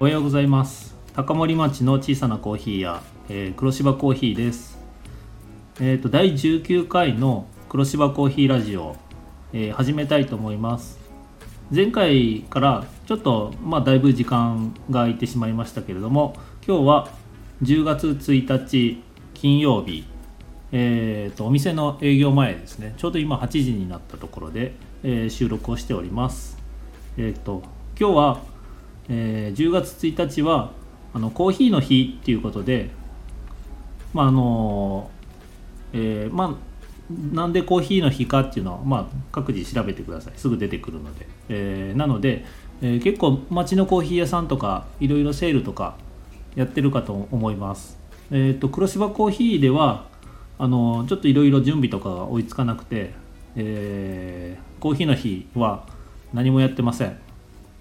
おはようございます。高森町の小さなコーヒー屋、えー、黒芝コーヒーです。えっ、ー、と第19回の黒芝コーヒーラジオ、えー、始めたいと思います。前回からちょっとまあだいぶ時間が空いてしまいましたけれども今日は10月1日金曜日。えーと、お店の営業前ですね。ちょうど今8時になったところで、えー、収録をしております。えっ、ー、と今日は、えー、10月1日はあのコーヒーの日っていうことでまああのえー、まあなんでコーヒーの日かっていうのは、まあ、各自調べてください。すぐ出てくるので、えー、なので、えー、結構街のコーヒー屋さんとかいろいろセールとかやってるかと思います。えっ、と黒芝コーヒーではあのちょっといろいろ準備とかが追いつかなくて、えー、コーヒーの日は何もやってません。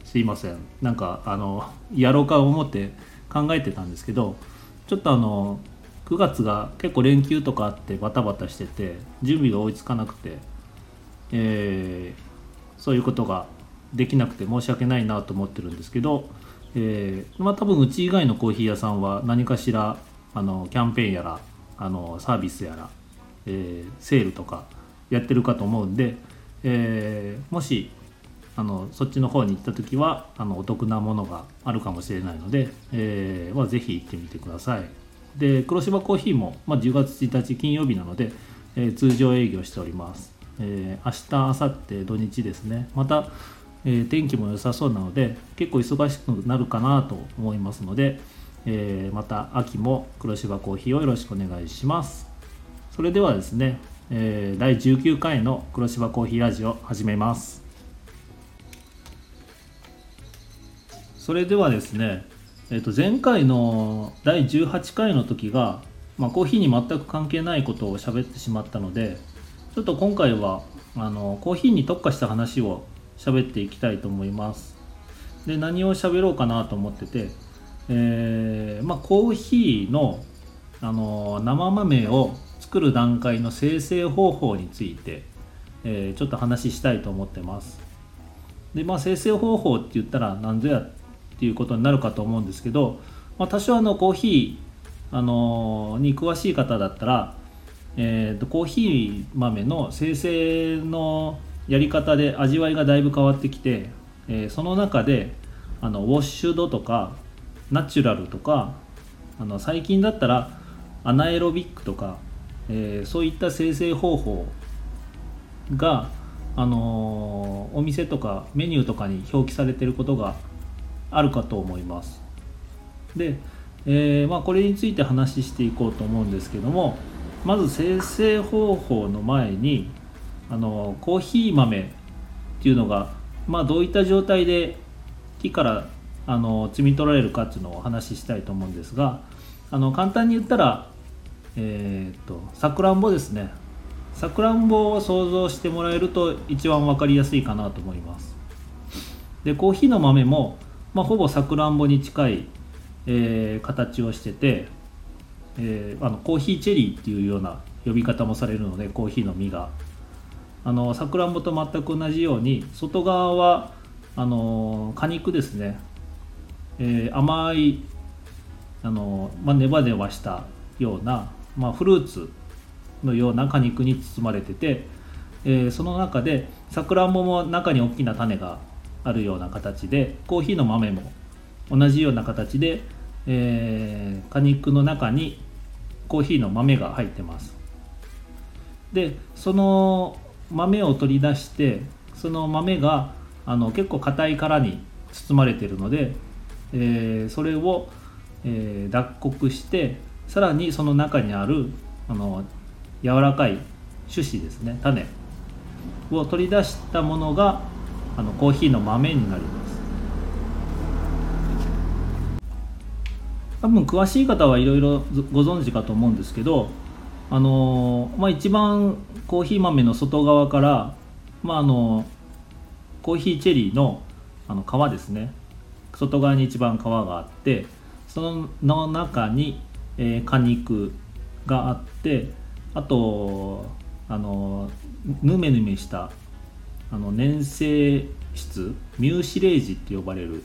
すいません。なんかあのやろうか思って考えてたんですけどちょっとあの9月が結構連休とかあってバタバタしてて準備が追いつかなくて、えー、そういうことができなくて申し訳ないなと思ってるんですけど、えー、まあ多分うち以外のコーヒー屋さんは何かしらあのキャンペーンやらあのサービスやら、えー、セールとかやってるかと思うんで、えー、もしあのそっちの方に行った時はあのお得なものがあるかもしれないので、えーまあ、ぜひ行ってみてください。で黒芝コーヒーも、まあ、10月1日金曜日なので、えー、通常営業しております、えー、明日明後日土日ですね。また、え、天気も良さそうなので結構忙しくなるかなと思いますので、え、また秋も黒芝コーヒーをよろしくお願いします。それではですね、え、第19回の黒芝コーヒーラジオ始めます。それではですね、えー、と前回の第18回の時が、まあ、コーヒーに全く関係ないことを喋ってしまったのでちょっと今回はあのコーヒーに特化した話を喋っていきたいと思いますで何を喋ろうかなと思っててえー、まあ、コーヒーの、あの生豆を作る段階の生成方法について、えー、ちょっと話したいと思ってます。で、まあ、生成方法って言ったら何ぞやっていうことになるかと思うんですけど、まあ、多少あのコーヒー、あのに詳しい方だったら、えーと、コーヒー豆の生成のやり方で味わいがだいぶ変わってきて、えー、その中であのウォッシュドとかナチュラルとかあの最近だったらアナエロビックとか、えー、そういった生成方法が、あのー、お店とかメニューとかに表記されてることがあるかと思います。で、えー、まあ、これについて話していこうと思うんですけどもまず生成方法の前に、あのコーヒー豆っていうのが、まあ、どういった状態で木からあの摘み取られるかっていうのをお話ししたいと思うんですがあの簡単に言ったらえ、っとさくらんぼですねさくらんぼを想像してもらえると一番分かりやすいかなと思いますでコーヒーの豆も、まあ、ほぼさくらんぼに近い、えー、形をしてて、えー、あのコーヒーチェリーっていうような呼び方もされるのでコーヒーの実が。あのさくらんぼと全く同じように外側はあの果肉ですね。えー、甘いあの、まあ、ネバネバしたような、まあ、フルーツのような果肉に包まれてて、えー、その中でさくらんぼも中に大きな種があるような形でコーヒーの豆も同じような形で、えー、果肉の中にコーヒーの豆が入ってます。でその豆を取り出してその豆があの結構硬い殻に包まれているのでえー、それを、えー、脱穀してさらにその中にあるあの柔らかい種子ですね種を取り出したものがあのコーヒーの豆になります。多分詳しい方はいろいろご存知かと思うんですけどあのまあ、一番コーヒー豆の外側から、まあ、あのコーヒーチェリーのあの皮ですね。外側に一番皮があってその中に、えー、果肉があってあとあのヌメヌメしたあの粘性質ミューシレージって呼ばれる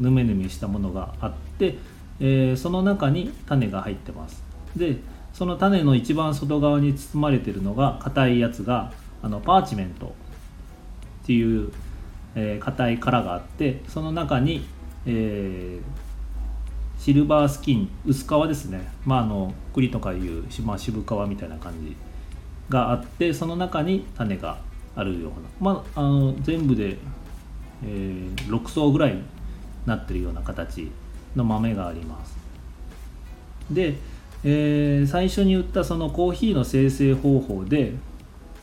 ぬめぬめしたものがあって、えー、その中に種が入ってます。でその種の一番外側に包まれてるのが硬いやつがあのパーチメントっていう硬、えー、い殻があってその中に、えー、シルバースキン薄皮ですね。まああの栗とかいう、まあ、渋皮みたいな感じがあってその中に種があるような、まあ、あの全部で、えー、6層ぐらいになってるような形の豆があります。で、えー、最初に言ったそのコーヒーの生成方法で、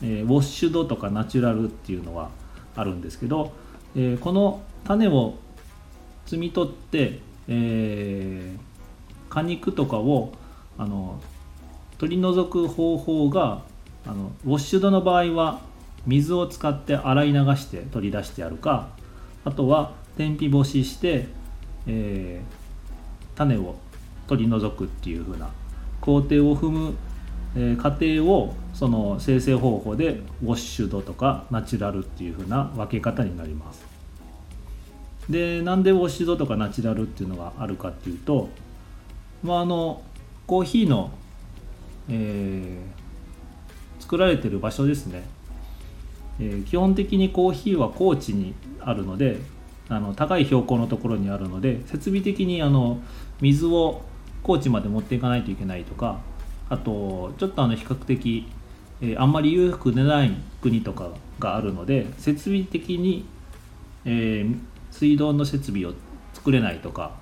えー、ウォッシュドとかナチュラルっていうのはあるんですけど、えー、この種を摘み取って、えー、果肉とかをあの取り除く方法があのウォッシュドの場合は水を使って洗い流して取り出してやるかあとは天日干しして、えー、種を取り除くっていう風な工程を踏む、え、過程をその生成方法でウォッシュドとかナチュラルっていう風な分け方になります。でなんでウォッシュドとかナチュラルっていうのがあるかっていうとまああのコーヒーの、えー、作られてる場所ですね。えー、基本的にコーヒーは高地にあるのであの高い標高のところにあるので設備的にあの水を高地まで持っていかないといけないとかあとちょっとあの比較的、えー、あんまり裕福でない国とかがあるので設備的に、えー、水道の設備を作れないとか、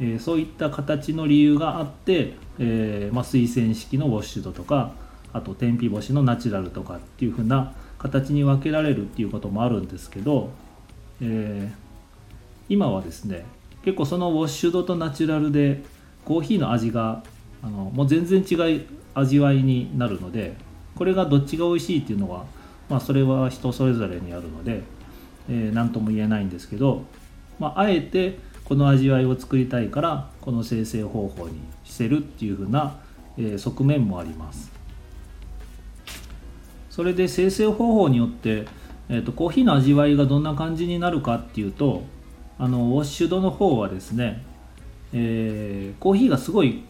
えー、そういった形の理由があって、えまあ、水洗式のウォッシュドとかあと天日干しのナチュラルとかっていう風な形に分けられるっていうこともあるんですけど、えー、今はですね結構そのウォッシュドとナチュラルでコーヒーの味があのもう全然違い味わいになるのでこれがどっちが美味しいっていうのは、まあ、それは人それぞれにあるので何、えー、とも言えないんですけど、まあ、あえてこの味わいを作りたいからこの生成方法にしてるっていう風な、え、側面もあります。それで生成方法によって、えーと、コーヒーの味わいがどんな感じになるかっていうとあのウォッシュドの方はですね、えー、コーヒーがすごい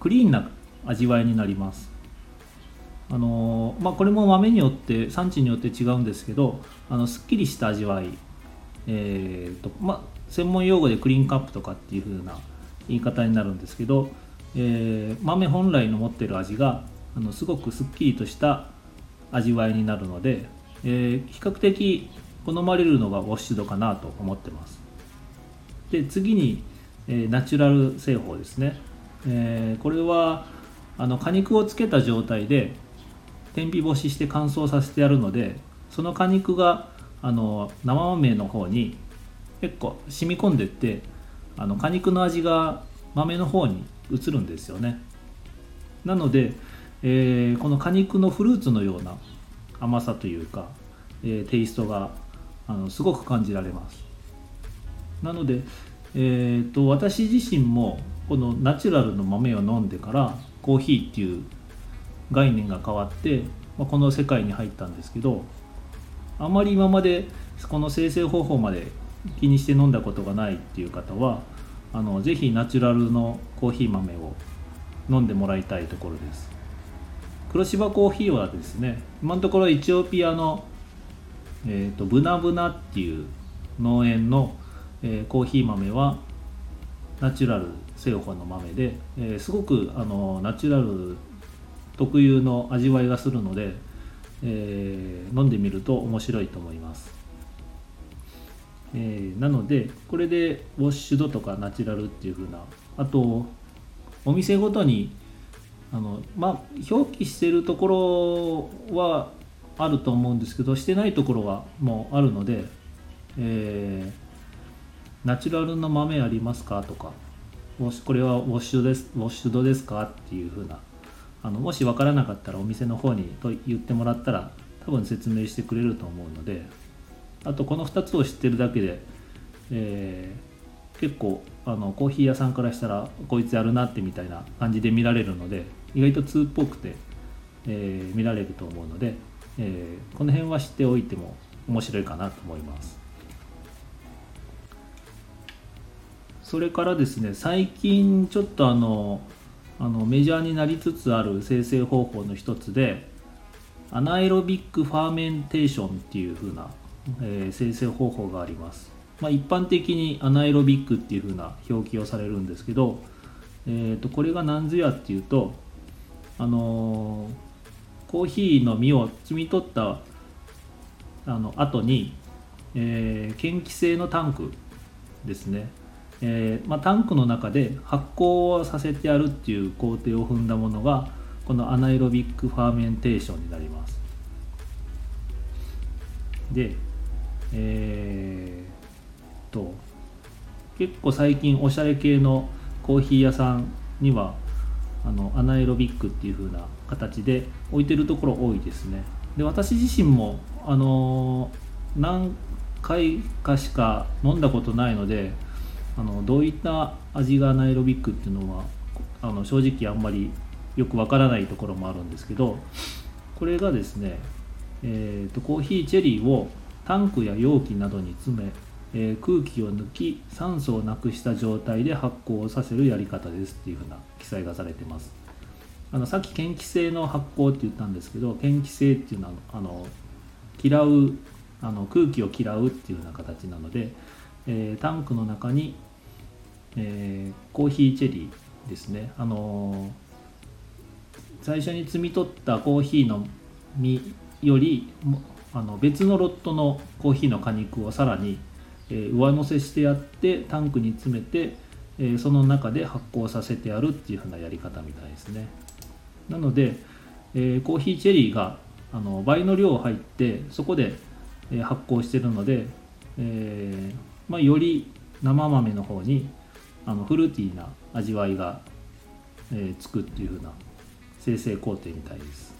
クリーンな味わいになります。あのまあ、これも豆によって産地によって違うんですけどあのすっきりした味わい、えーとまあ、専門用語でクリーンカップとかっていう風な言い方になるんですけど、えー、豆本来の持ってる味があのすごくすっきりとした味わいになるので、えー、比較的好まれるのがウォッシュドかなと思ってます。で次に、えー、ナチュラル製法ですね、えー、これはあの果肉をつけた状態で天日干しして乾燥させてやるのでその果肉があの生豆の方に結構染み込んでってあの果肉の味が豆の方に移るんですよね。なのでえー、この果肉のフルーツのような甘さというか、えー、テイストがあのすごく感じられます。なので、えーと、私自身もこのナチュラルの豆を飲んでからコーヒーっていう概念が変わって、まあ、この世界に入ったんですけどあまり今までこの生成方法まで気にして飲んだことがないっていう方はあのぜひナチュラルのコーヒー豆を飲んでもらいたいところです。黒芝コーヒーはですね今のところエチオピアの、えーと、ブナブナっていう農園の、えー、コーヒー豆はナチュラル製法の豆で、えー、すごくあのナチュラル特有の味わいがするので、えー、飲んでみると面白いと思います、えー、なのでこれでウォッシュドとかナチュラルっていう風なあとお店ごとにあのまあ表記してるところはあると思うんですけどしてないところはもうあるので、えー、ナチュラルの豆ありますかとかこれはウォッシュですウォッシュドですかっていうふうなあのもし分からなかったらお店の方にと言ってもらったら多分説明してくれると思うのであとこの2つを知ってるだけで、えー、結構あのコーヒー屋さんからしたらこいつやるなってみたいな感じで見られるので意外と通っぽくて、えー、見られると思うので、えー、この辺は知っておいても面白いかなと思います。それからですね最近ちょっとあのあのメジャーになりつつある精製方法の一つで anaerobic fermentation っていう風な、えー、精製方法があります、まあ、一般的に anaerobic っていう風な表記をされるんですけど、えー、とこれが何ぞやっていうとあのー、コーヒーの実を摘み取ったあの後に、えー、嫌気性のタンクですね。えー、まあ、タンクの中で発酵をさせてやるっていう工程を踏んだものがこの anaerobic fermentation になります。でえー、と結構最近おしゃれ系のコーヒー屋さんにはあのアナエロビックっていう風な形で置いてるところ多いですね。で私自身もあの何回かしか飲んだことないのであのどういった味がアナイロビックっていうのはあの正直あんまりよくわからないところもあるんですけどこれがですね、えーと、コーヒーチェリーをタンクや容器などに詰め、えー、空気を抜き酸素をなくした状態で発酵させるやり方ですっていうふうな記載がされてます。あのさっき嫌気性の発酵って言ったんですけど嫌気性っていうのはあの嫌うあの空気を嫌うっていうような形なので、えー、タンクの中に、えー、コーヒーチェリーですね、あの、最初に摘み取ったコーヒーの実よりあの別のロットのコーヒーの果肉をさらに、えー、上乗せしてやってタンクに詰めて、えー、その中で発酵させてやるっていう風なやり方みたいですね。なので、え、コーヒーチェリーがあの倍の量入ってそこで、え発酵してるので、えまあ、より生豆の方にあのフルーティーな味わいが、え、つくっていう風な生成工程みたいです、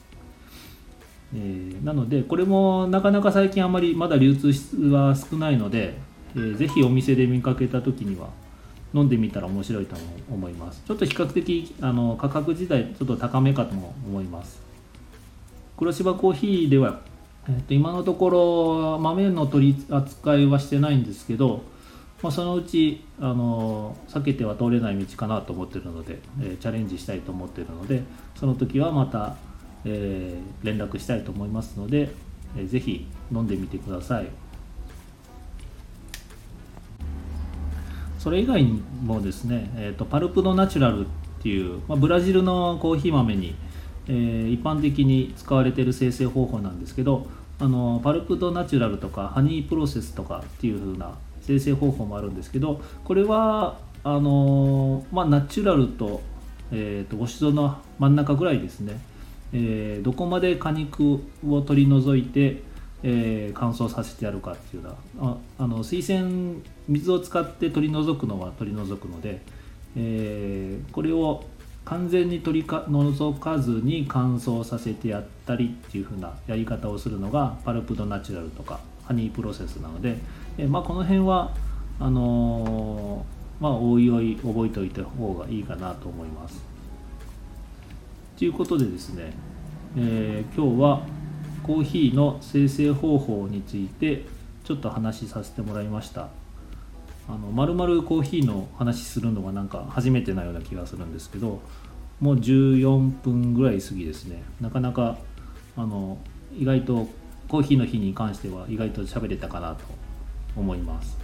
えー、なのでこれもなかなか最近あんまりまだ流通は少ないので、えー、ぜひお店で見かけた時には飲んでみたら面白いと思います。ちょっと比較的あの価格自体ちょっと高めかとも思います。黒芝コーヒーではえー、と今のところ豆の取り扱いはしてないんですけど、まあ、そのうちあの避けては通れない道かなと思ってるので、えー、チャレンジしたいと思ってるのでその時はまた、えー、連絡したいと思いますので、えー、ぜひ飲んでみてください。それ以外にもですね、えーと、パルプドナチュラルっていう、まあ、ブラジルのコーヒー豆にえー、一般的に使われている生成方法なんですけどあのパルプドナチュラルとかハニープロセスとかっていう風な生成方法もあるんですけどこれはあのまあ、ナチュラルと,、えーと、おし戸の真ん中ぐらいですね、えー、どこまで果肉を取り除いて、えー、乾燥させてやるかっていうのはああの水洗水を使って取り除くのは取り除くので、えー、これを完全に取りか除かずに乾燥させてやったりっていう風なやり方をするのがパルプドナチュラルとかハニープロセスなので、えまあ、この辺はあのー、まあおいおい覚えておいた方がいいかなと思います。ということでですね、え、今日はコーヒーの生成方法についてちょっと話しさせてもらいました。あの丸々コーヒーの話するのがなんか初めてなような気がするんですけどもう14分ぐらい過ぎですねなかなかあの意外とコーヒーの日に関しては意外と喋れたかなと思います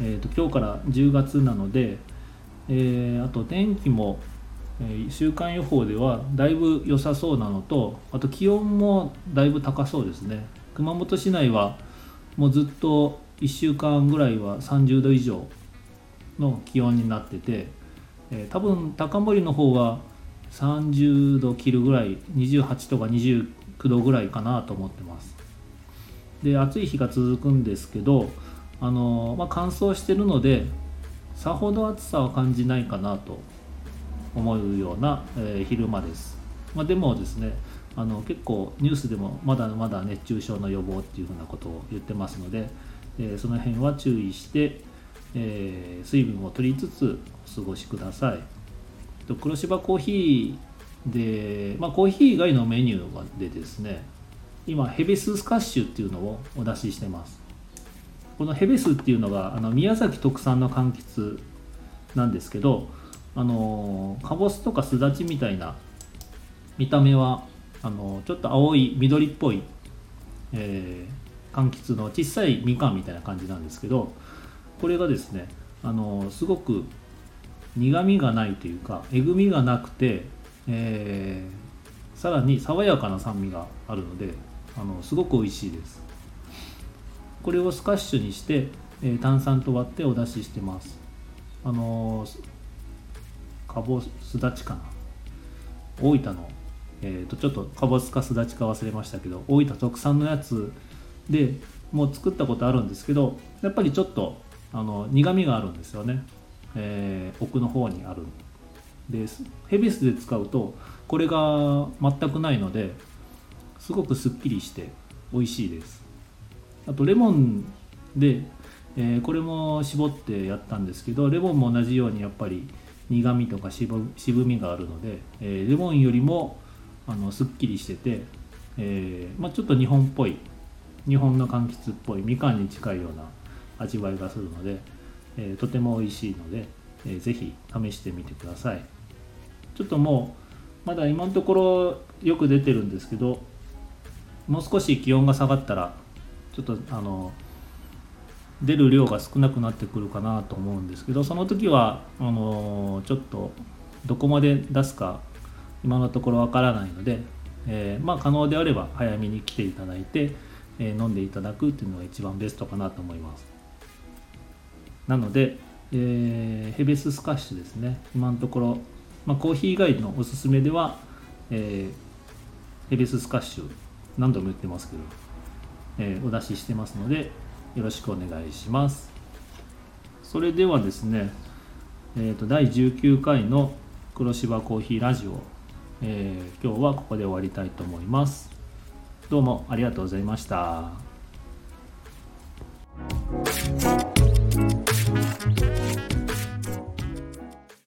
えーと、今日から10月なので、えー、あと天気も、週間予報ではだいぶ良さそうなのとあと気温もだいぶ高そうですね。熊本市内はもうずっと1週間ぐらいは30度以上の気温になってて、えー、多分高森の方は30度切るぐらい28とか29度ぐらいかなと思ってます。で暑い日が続くんですけどあの、まあ、乾燥してるのでさほど暑さは感じないかなと思うような、え、昼間です、まあ、でもですねあの結構ニュースでもまだまだ熱中症の予防っていうふうなことを言ってますので、えその辺は注意して、え水分を取りつつお過ごしください。と黒芝コーヒーで、まあ、コーヒー以外のメニューでですね今ヘビススカッシュっていうのをお出ししてます。このヘベスっていうのがあの宮崎特産の柑橘なんですけどあのかぼすとかすだちみたいな見た目はあのちょっと青い緑っぽい、えー、柑橘の小さいみかんみたいな感じなんですけどこれがですねあのすごく苦みがないというかえぐみがなくて、えー、さらに爽やかな酸味があるのであのすごく美味しいです。これをスカッシュにして、えー、炭酸と割ってお出ししてます。あのー、かぼすだちかな。大分のえーと、ちょっとかぼすかすだちか忘れましたけど大分特産のやつでもう作ったことあるんですけどやっぱりちょっとあの苦みがあるんですよね、えー、奥の方にあるですヘビスで使うとこれが全くないのですごくすっきりして美味しいです。あとレモンで、えー、これも絞ってやったんですけどレモンも同じようにやっぱり苦みとか渋みがあるので、えー、レモンよりもあのすっきりしてて、えーまあ、ちょっと日本っぽい日本の柑橘っぽいみかんに近いような味わいがするので、えー、とても美味しいので、えー、ぜひ試してみてください。ちょっともうまだ今のところよく出てるんですけどもう少し気温が下がったらちょっとあの出る量が少なくなってくるかなと思うんですけどその時はあのちょっとどこまで出すか今のところわからないので、えー、まあ可能であれば早めに来ていただいて、えー、飲んでいただくっていうのが一番ベストかなと思います。なので、えー、ヘベススカッシュですね。今のところ、まあ、コーヒー以外のおすすめでは、え、ヘベススカッシュ何度も言ってますけど、え、お出ししてますのでよろしくお願いします。それではですね、えーと、第19回の黒芝コーヒーラジオ、えー、今日はここで終わりたいと思います。どうもありがとうございました。